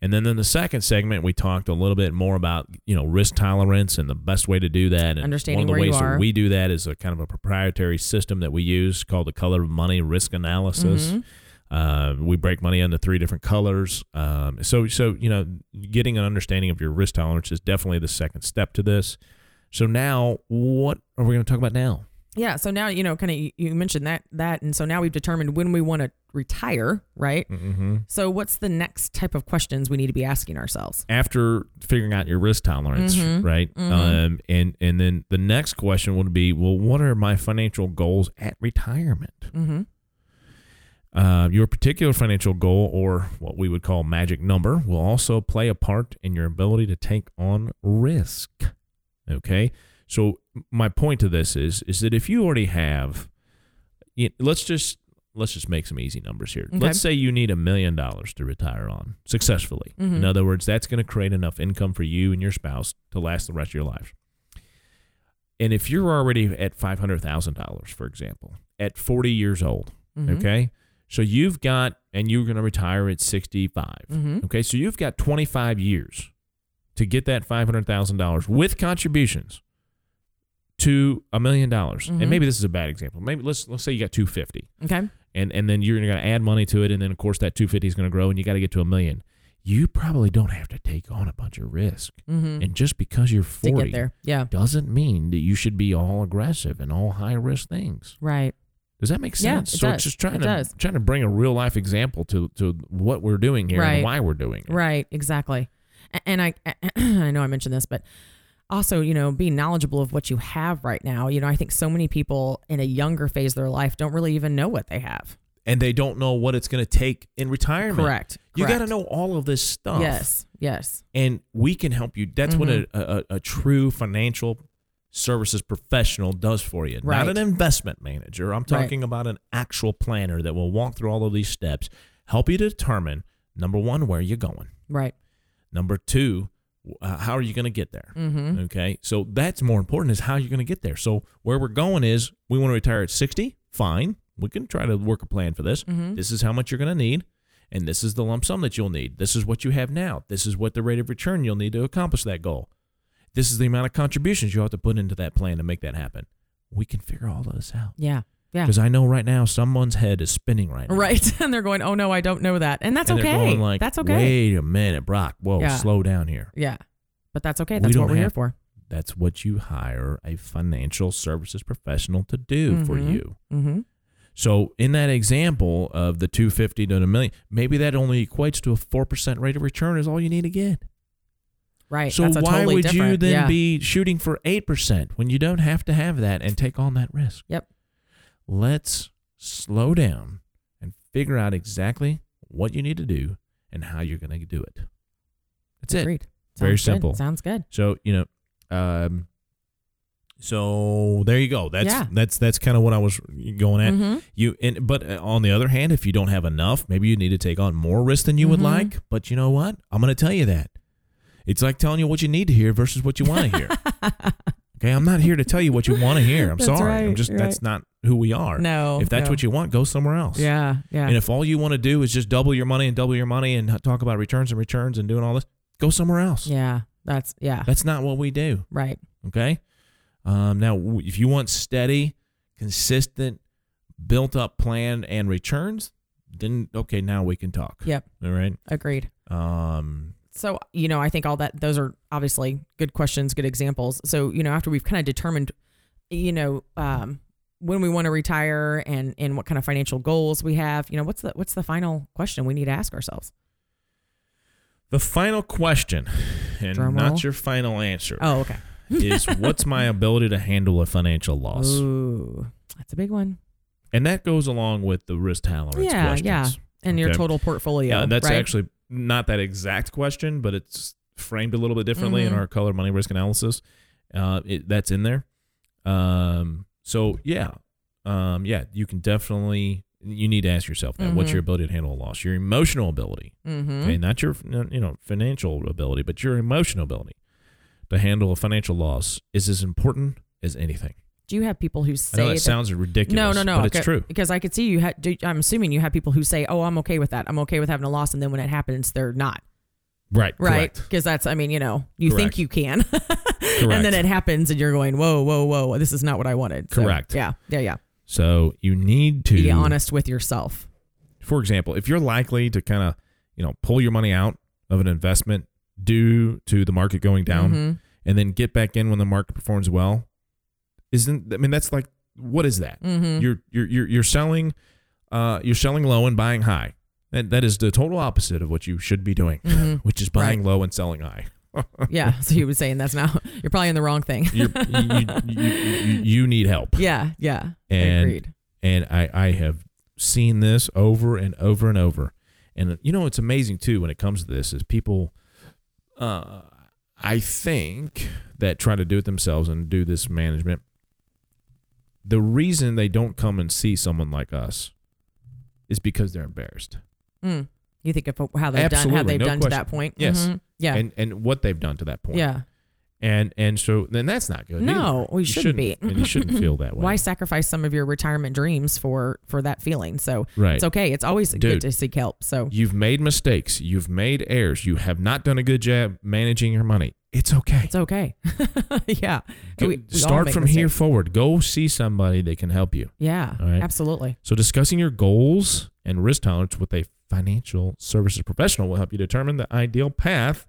And then in the second segment, we talked a little bit more about you know risk tolerance and the best way to do that. And Understanding one of the ways that we do that is a kind of a proprietary system that we use called the Color of Money Risk Analysis. Mhm. Uh, we break money into three different colors. Um, so, so you know, getting an understanding of your risk tolerance is definitely the second step to this. So now, what are we going to talk about now? yeah. So now you know, kind of you, mentioned that that, and so now we've determined when we want to retire, right? Mm-hmm. So what's the next type of questions we need to be asking ourselves? After figuring out your risk tolerance, Mhm. right? Mhm. Um, and and then the next question would be, well, what are my financial goals at retirement? Mm-hmm. Uh, your particular financial goal, or what we would call magic number, will also play a part in your ability to take on risk. Okay, so my point to this is is that if you already have, you let's just let's just make some easy numbers here. Okay. Let's say you need a million dollars to retire on successfully. In Mhm. other words, that's going to create enough income for you and your spouse to last the rest of your life. And if you're already at five hundred thousand dollars, for example, at forty years old, Mhm. Okay. So you've got, and you're going to retire at 65. Mhm. Okay. So you've got 25 years to get that $500,000 with contributions to a million dollars. And maybe this is a bad example. Maybe let's, let's say you got 250. Okay. and and then you're going to add money to it, and then of course that 250 is going to grow, and you got to get to a million. You probably don't have to take on a bunch of risk, Mm-hmm. and just because you're 40 there. Yeah. doesn't mean that you should be all aggressive and all high risk things. Right. Does that make Yeah, sense? it so does. it's just trying It to does. trying to bring a real life example to to what we're doing here Right. and why we're doing it. Right, exactly. And I I know I mentioned this, but also, you know, being knowledgeable of what you have right now. You know, I think so many people in a younger phase of their life don't really even know what they have. And they don't know what it's going to take in retirement. Correct. You got to know all of this stuff. Yes. Yes. and we can help you. That's what Mm-hmm. a, a, a true financial services professional does for you. Right. Not an investment manager. I'm Right. talking about an actual planner that will walk through all of these steps, help you determine number one where you're going, Right. number two uh, how are you going to get there. Mm-hmm. Okay, so that's more important is how you're going to get there. So where we're going is we want to retire at 60. Fine, we can try to work a plan for this. Mm-hmm. This is how much you're going to need, and this is the lump sum that you'll need. This is what you have now. This is what the rate of return you'll need to accomplish that goal. This is the amount of contributions you have to put into that plan to make that happen. We can figure all of this out Yeah. Yeah. because I know right now someone's head is spinning right now. Right. And they're going, oh no, I don't know that. And that's and okay. Going like, that's okay. Wait a minute, Brock. Whoa, Yeah. slow down here. Yeah. But that's okay. We That's what we're here for. That's what you hire a financial services professional to do for Mhm. you. Mm-hmm. So in that example of the 250 to a million, maybe that only equates to a 4% rate of return is all you need to get. Right. So why totally would you then yeah. be shooting for 8% when you don't have to have that and take on that risk? Yep. Let's slow down and figure out exactly what you need to do and how you're going to do it. That's it. Agreed. Very good. simple. Sounds good. So, you know, um so there you go. That's Yeah. that's that's kind of what I was going at. Mm-hmm. You and but uh, on the other hand, if you don't have enough, maybe you need to take on more risk than you would Mhm. like. But you know what? I'm going to tell you that. It's like telling you what you need to hear versus what you want to hear. okay, I'm not here to tell you what you want to hear. I'm That's sorry. I'm just that's not who we are. No. if that's no. what you want, go somewhere else. Yeah. Yeah. And if all you want to do is just double your money and double your money and talk about returns and returns and doing all this, go somewhere else. yeah. That's yeah. That's not what we do. Right. Okay. Um, now, if you want steady, consistent, built up plan and returns, then okay, now we can talk. Yep. All right. Agreed. Um, So, you know, I think all that, those are obviously good questions, good examples. So, you know, after we've kind of determined, you know, um, when we want to retire and, and what kind of financial goals we have, you know, what's the, what's the final question we need to ask ourselves? the final question, and Drum not roll. your final answer, Oh, okay. is what's my ability to handle a financial loss? Ooh, that's a big one. And that goes along with the risk tolerance Yeah, questions. yeah. And your total portfolio. Yeah, that's right? actually not that exact question, but it's framed a little bit differently in Mhm. our color money risk analysis. Uh, it, that's in there. Um, so yeah, um, yeah, you can definitely you need to ask yourself that: what's Mhm. your ability to handle a loss? Your emotional ability, Mm-hmm. okay, not your you know financial ability, but your emotional ability to handle a financial loss is as important as anything. Do you have people who I say know that that- sounds ridiculous. No, no, no. but it's okay, true. Because I could see you had. do- I'm assuming you have people who say, "Oh, I'm okay with that. I'm okay with having a loss," and then when it happens, they're not. Right, Right? Because that's. I mean, you know, you Correct. think you can, and then it happens, and you're going, "Whoa, whoa, whoa! This is not what I wanted." So, Correct. Yeah, yeah, yeah. So you need to Be honest with yourself. for example, if you're likely to kind of, you know, pull your money out of an investment due to the market going down Mhm. and then get back in when the market performs well, isn't I mean that's like what is that? Mhm. You're you're you're you're selling uh you're selling low and buying high. That that is the total opposite of what you should be doing, Mhm. which is buying low and selling high. yeah. So you would saying that's now you're probably in the wrong thing. You, you, you, you need help. yeah, yeah. And Agreed. and I, I have seen this over and over and over and you know it's amazing too when it comes to this is people uh i think that try to do it themselves and do this management the reason they don't come and see someone like us is because they're embarrassed Mm. You think of how they've done, how they've no done to that point. Yes. Mhm. Yeah. and and what they've done to that point yeah. and and so then that's not good No, either. we You shouldn't be. and you shouldn't feel that way Why sacrifice some of your retirement dreams for for that feeling? So right it's okay. It's always good to seek help. So You've made mistakes. You've made errors. You have not done a good job managing your money. It's okay. It's okay. yeah. Go- We- we start from here forward. Go see somebody that can help you. Yeah, right. absolutely. So, discussing your goals and risk tolerance with a financial services professional will help you determine the ideal path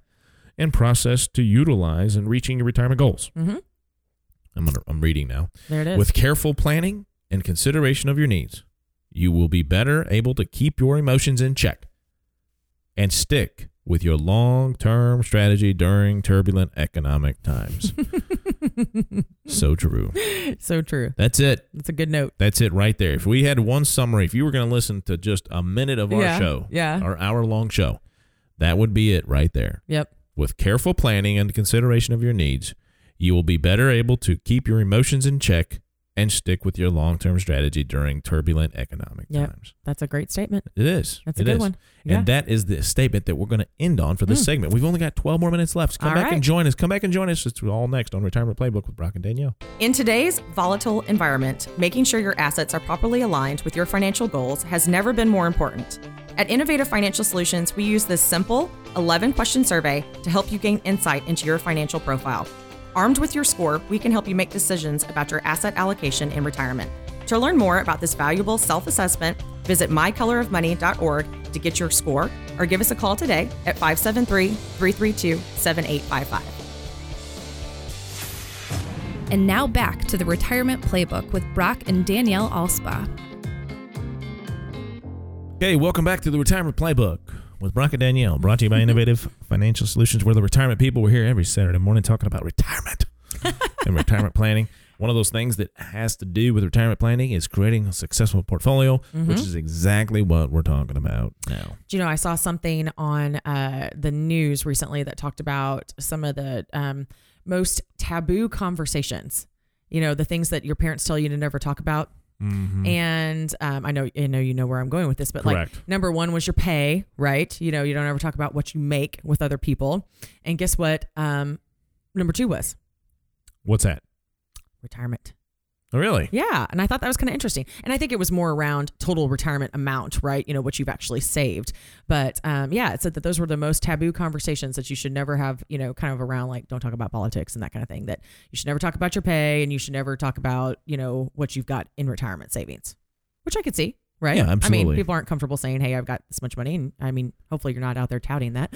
and process to utilize in reaching your retirement goals. hmm I'm, gonna, I'm reading now. There it is. With careful planning and consideration of your needs, you will be better able to keep your emotions in check and stick with your long term strategy during turbulent economic times. so true. so true. That's it. That's a good note. That's it right there. If we had one summary, if you were going to listen to just a minute of our Yeah, show, yeah. our hour long show, that would be it right there. Yep. With careful planning and consideration of your needs, you will be better able to keep your emotions in check and stick with your long term strategy during turbulent economic Yep. times. That's a great statement. It is. That's a It good is. one. Yeah. And that is the statement that we're going to end on for this Mm. segment. We've only got 12 more minutes left. So come All back right. and join us. Come back and join us. It's all next on Retirement Playbook with Brock and Danielle. In today's volatile environment, making sure your assets are properly aligned with your financial goals has never been more important. At Innovative Financial Solutions, we use this simple 11 question survey to help you gain insight into your financial profile. Armed with your score, we can help you make decisions about your asset allocation in retirement. To learn more about this valuable self assessment, visit mycolorofmoney.org to get your score or give us a call today at 573 332 7855. And now back to the Retirement Playbook with Brock and Danielle Alspa. Okay, welcome back to the Retirement Playbook with Brock and Danielle, brought to you by Innovative Financial Solutions. We're the retirement people. We're here every Saturday morning talking about retirement and retirement planning. One of those things that has to do with retirement planning is creating a successful portfolio, which is exactly what we're talking about now. Do you know, I saw something on uh, the news recently that talked about some of the um, most taboo conversations. You know, the things that your parents tell you to never talk about. And um, I know, I know, you know where I'm going with this, but Correct. like number one was your pay, right? You know, you don't ever talk about what you make with other people. And guess what? Um, number two was What's that? retirement. Oh, really? Yeah. And I thought that was kind of interesting. And I think it was more around total retirement amount, right? You know, what you've actually saved. But um, yeah, it said that those were the most taboo conversations that you should never have, you know, kind of around like don't talk about politics and that kind of thing. That you should never talk about your pay and you should never talk about, you know, what you've got in retirement savings, which I could see. Right. Yeah, I mean, people aren't comfortable saying, Hey, I've got this much money. And I mean, hopefully you're not out there touting that.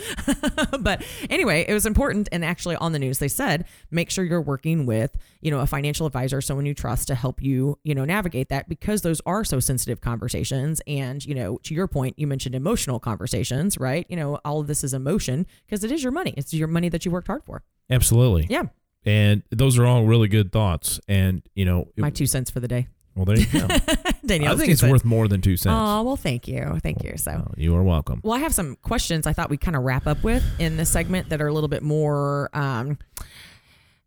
but anyway, it was important. And actually on the news, they said, make sure you're working with, you know, a financial advisor, someone you trust to help you, you know, navigate that because those are so sensitive conversations. And, you know, to your point, you mentioned emotional conversations, right? You know, all of this is emotion because it is your money. It's your money that you worked hard for. Absolutely. Yeah. And those are all really good thoughts. And, you know, it- My two cents for the day. well, there you go. Danielle. I think it's worth more than two cents. Oh, well, thank you. Thank you. So, Oh, you are welcome. Well, I have some questions I thought we'd kind of wrap up with in this segment that are a little bit more. Um,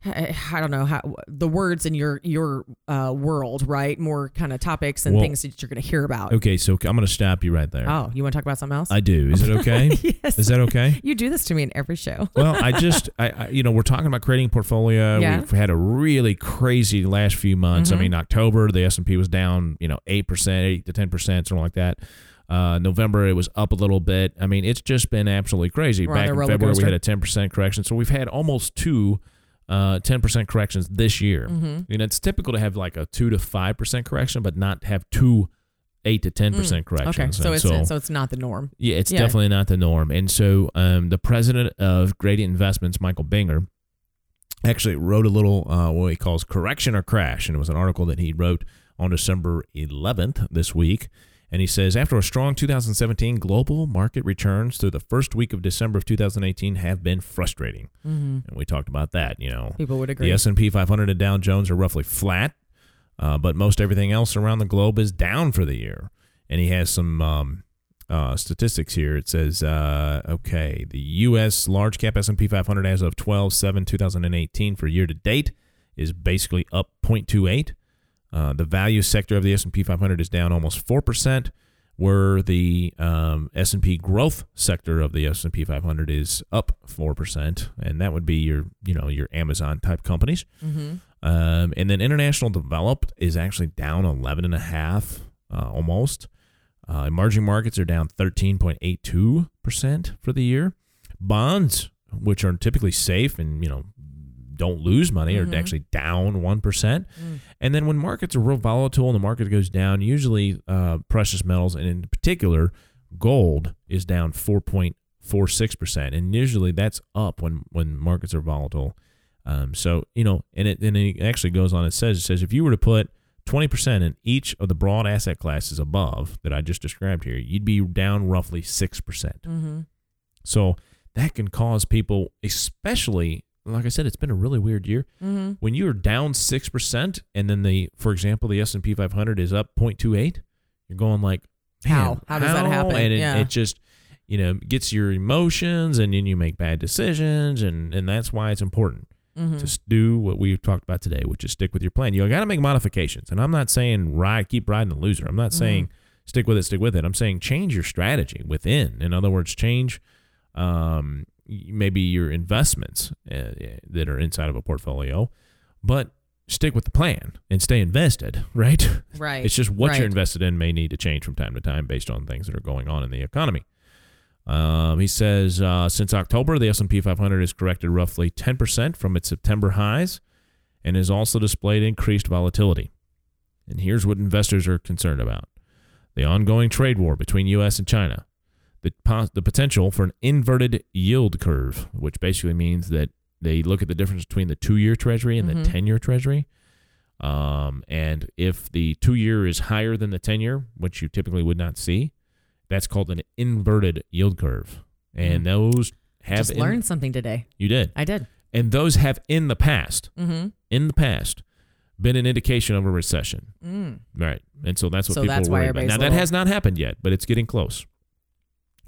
I I don't know how the words in your your uh, world, right? More kind of topics and Well- things that you're going to hear about. Okay, so I'm going to stop you right there. Oh, you want to talk about something else? I do. Is it okay? yes. Is that okay? you do this to me in every show. well, I just, I, I, you know, we're talking about creating a portfolio. Yeah. We've had a really crazy last few months. I Mhm. mean, October the S and P was down, you know, eight percent, eight to ten percent, something like that. Uh, November it was up a little bit. I mean, it's just been absolutely crazy. We're Back in February, we had a ten percent correction, so we've had almost two. Uh, 10% corrections this year. Mhm. You know, it's typical to have like a 2 to 5% correction, but not have two 8 to 10% Mm, corrections. Okay, so it's so, it's not the norm. yeah, it's Yeah. definitely not the norm. And so um, the president of Gradient Investments, Michael Binger, actually wrote a little uh, what he calls correction or crash. And it was an article that he wrote on December 11th this week. And he says, after a strong 2017, global market returns through the first week of December of 2018 have been frustrating. Mm-hmm. And we talked about that. You know, People would agree. the S&P 500 and Dow Jones are roughly flat, uh, but most everything else around the globe is down for the year. And he has some um, uh, statistics here. It says, uh, okay, the U.S. large cap S&P 500 as of 12-7-2018 for year to date is basically up 0.28. Uh, the value sector of the S&P 500 is down almost 4%, where the um, S&P growth sector of the S&P 500 is up 4%, and that would be your, you know, your Amazon type companies. Mm-hmm. Um, and then international developed is actually down 11 and a half, uh, almost. Uh, emerging markets are down 13.82% for the year. Bonds which are typically safe and you know don't lose money, Mhm. are actually down one percent. Mm. And then when markets are real volatile and the market goes down, usually uh, precious metals and in particular gold is down four point four six percent, and usually that's up when when markets are volatile. Um, so you know, and it and it actually goes on. It says it says if you were to put twenty percent in each of the broad asset classes above that I just described here, you'd be down roughly six percent. Mm-hmm. So that can cause people, especially like I said, it's been a really weird year. Mm-hmm. When you're down six percent, and then the, for example, the S and P 500 is up 0.28, you're going like, How? How does that happen?" And it, Yeah. it just, you know, gets your emotions, and then you make bad decisions, and and that's why it's important Mm-hmm. to do what we've talked about today, which is stick with your plan. You got to make modifications, and I'm not saying ride, keep riding the loser. I'm not saying stick with it, stick with it. I'm saying change your strategy within. In other words, change um, maybe your investments uh, that are inside of a portfolio, but stick with the plan and stay invested. Right? Right. It's just what right. you're invested in may need to change from time to time based on things that are going on in the economy. Um, he says uh, since October, the S&P 500 has corrected roughly 10% from its September highs, and has also displayed increased volatility. And here's what investors are concerned about: the ongoing trade war between U.S. and China, the the potential for an inverted yield curve, which basically means that they look at the difference between the two-year Treasury and Mhm. the ten-year Treasury. Um, and if the two-year is higher than the ten-year, which you typically would not see, that's called an inverted yield curve. And those have Just in- learned something today. you did, I did. and those have in the past, Mm-hmm. in the past, been an indication of a recession. Mm. Right. And so that's what So people that's are why worried about. everybody's Now, that has not happened yet, but it's getting close.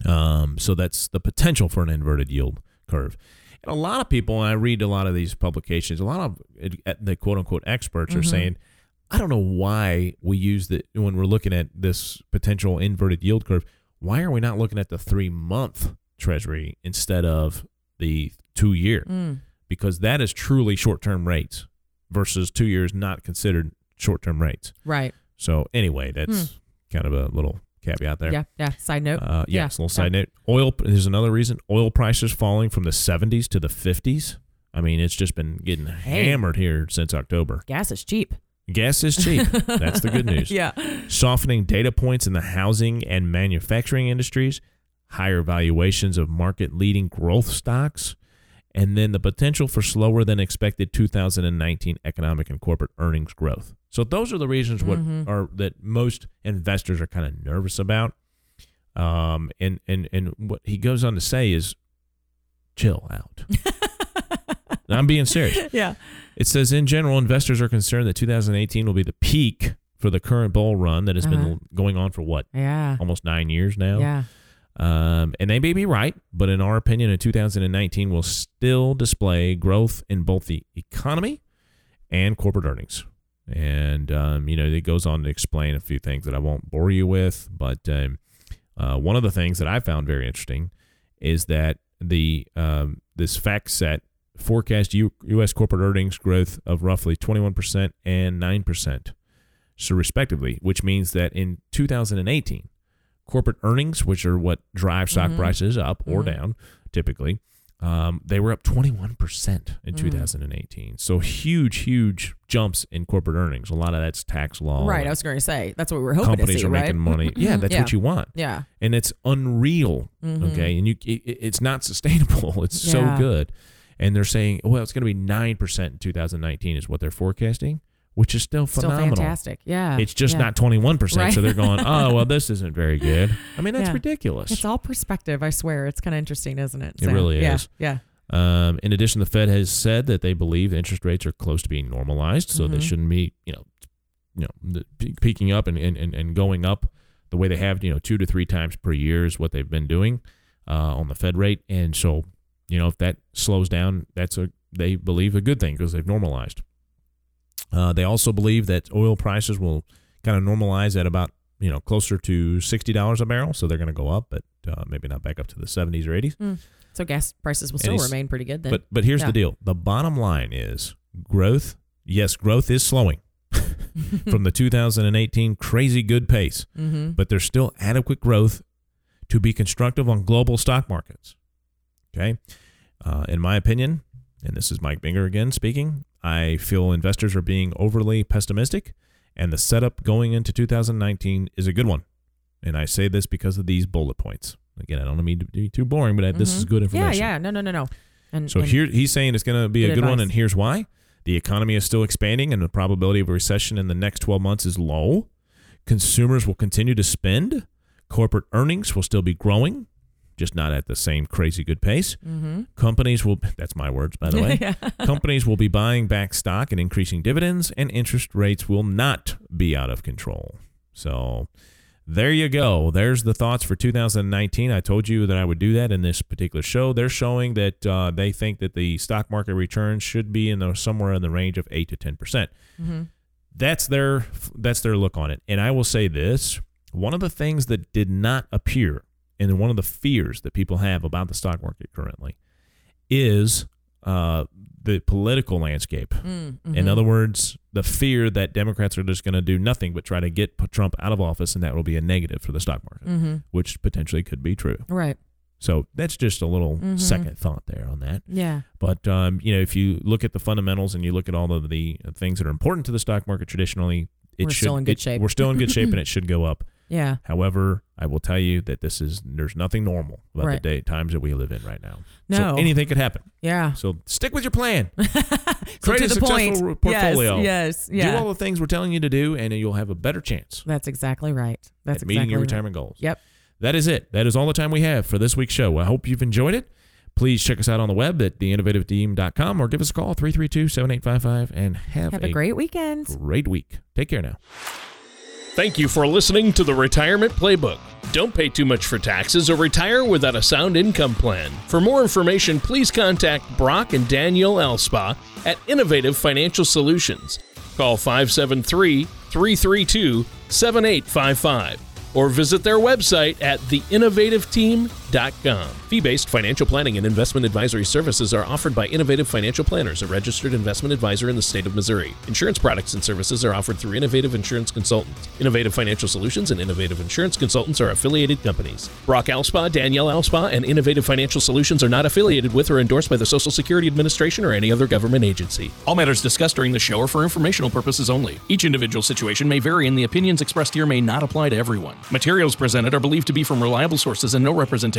Um, so that's the potential for an inverted yield curve. And a lot of people, and I read a lot of these publications, a lot of the quote unquote experts are Mhm. saying, I don't know why we use the, when we're looking at this potential inverted yield curve, why are we not looking at the three month treasury instead of the two year? Mm. Because that is truly short term rates versus two years not considered short term rates. Right. So anyway, that's kind of a little caveat there. Yeah. Yeah. Side note. Uh, Yeah, yes, little yeah. side note. Oil. There's another reason. Oil prices falling from the 70s to the 50s. I mean, it's just been getting Hey. hammered here since October. Gas is cheap. Gas is cheap. That's the good news. Yeah. Softening data points in the housing and manufacturing industries, higher valuations of market leading growth stocks, and then the potential for slower than expected 2019 economic and corporate earnings growth. So those are the reasons what Mhm. are that most investors are kind of nervous about. Um, and and and what he goes on to say is, chill out. I'm being serious. yeah. It says in general, investors are concerned that 2018 will be the peak for the current bull run that has Uh-huh. been going on for what Yeah. almost nine years now. Yeah. Um, and they may be right, but in our opinion, in 2019 will still display growth in both the economy and corporate earnings. And um, you know, it goes on to explain a few things that I won't bore you with, but um, uh, one of the things that I found very interesting is that the um, this FactSet forecast U- U.S. corporate earnings growth of roughly 21% and 9%, so respectively, which means that in 2018, corporate earnings, which are what drive stock Mhm. prices up or Mhm. down typically, um, they were up 21% in Mm. 2018. So huge, huge jumps in corporate earnings. A lot of that's tax law. Right. I was going to say that's what we were hoping companies see. are right? making money. Yeah, that's Yeah. what you want. Yeah. And it's unreal. Mhm. Okay. And you, it, it's not sustainable. It's so good. And they're saying, well, it's going to be 9% in 2019 is what they're forecasting, which is still phenomenal. Still fantastic. Yeah. It's just yeah. not 21%. Right. So they're going, oh, well, this isn't very good. I mean, that's Yeah. ridiculous. It's all perspective. I swear. It's kind of interesting, isn't it? It really yeah, is. Yeah. Um, in addition, the Fed has said that they believe interest rates are close to being normalized, so they Mhm. shouldn't be, you know, you know, peaking up and, and, and and going up the way they have, you know, two to three times per year is what they've been doing uh, on the Fed rate. And so, you know, if that slows down, that's a they believe a good thing because they've normalized. Uh, they also believe that oil prices will kind of normalize at about you know closer to sixty dollars a barrel, so they're going to go up, but uh, maybe not back up to the seventies or eighties. So gas prices will still remain pretty good then. But but here's Yeah. the deal: the bottom line is growth. Yes, growth is slowing from the 2018 crazy good pace, mm-hmm. but there's still adequate growth to be constructive on global stock markets. Okay, Uh, in my opinion, and this is Mike Binger again speaking, I feel investors are being overly pessimistic, and the setup going into 2019 is a good one. And I say this because of these bullet points. Again, I don't mean to be too boring, but this is good Mm-hmm. Yeah, yeah. No, no, no, no. And So and- here he's saying it's going to be a Good good one, and here's why: the economy is still expanding, and the probability of a recession in the next 12 months is low. Consumers will continue to spend. Corporate earnings will still be growing, just not at the same crazy good pace. Mm-hmm. Companies will. That's my words, by the way. Companies will be buying back stock and increasing dividends, and interest rates will not be out of control. So. There you go. There's the thoughts for 2019. I told you that I would do that in this particular show. They're showing that uh, they think that the stock market returns should be in the, somewhere in the range of eight to ten percent. Mm-hmm. That's their that's their look on it. And I will say this: one of the things that did not appear, and one of the fears that people have about the stock market currently, is uh, the political landscape. Mm-hmm. In other words, the fear that Democrats are just going to do nothing but try to get Trump out of office, and that will be a negative for the stock market, Mm-hmm. which potentially could be true. Right. So that's just a little Mhm. second thought there on that. Yeah. But um, you know, if you look at the fundamentals and you look at all of the things that are important to the stock market traditionally, it We're should, still in good it- shape. We're still in good shape, and it should go up. Yeah. However, I will tell you that this is there's nothing normal about Right. the day times that we live in right now. No. so anything could happen. Yeah. So stick with your plan. Create a the successful point. portfolio. Yes. Yes. Do all the things we're telling you to do, and you'll have a better chance That's exactly right. That's at meeting exactly your right. retirement goals. Yep. That is it. That is all the time we have for this week's show. I hope you've enjoyed it. Please check us out on the web at theinnovativeteam.com or give us a call 332-7855 and have, Have a great weekend. great week. Take care now. Thank you for listening to the Retirement Playbook. Don't pay too much for taxes or retire without a sound income plan. For more information, please contact Brock and Danielle Alspa at Innovative Financial Solutions. Call 573 332 7855 or visit their website at theinnovativeteam.com. Fee based financial planning and investment advisory services are offered by Innovative Financial Planners, a registered investment advisor in the state of Missouri. Insurance products and services are offered through Innovative Insurance Consultants. Innovative Financial Solutions and Innovative Insurance Consultants are affiliated companies. Brock Alspa, Danielle Alspa, and Innovative Financial Solutions are not affiliated with or endorsed by the Social Security Administration or any other government agency. All matters discussed during the show are for informational purposes only. Each individual situation may vary, and the opinions expressed here may not apply to everyone. Materials presented are believed to be from reliable sources, and no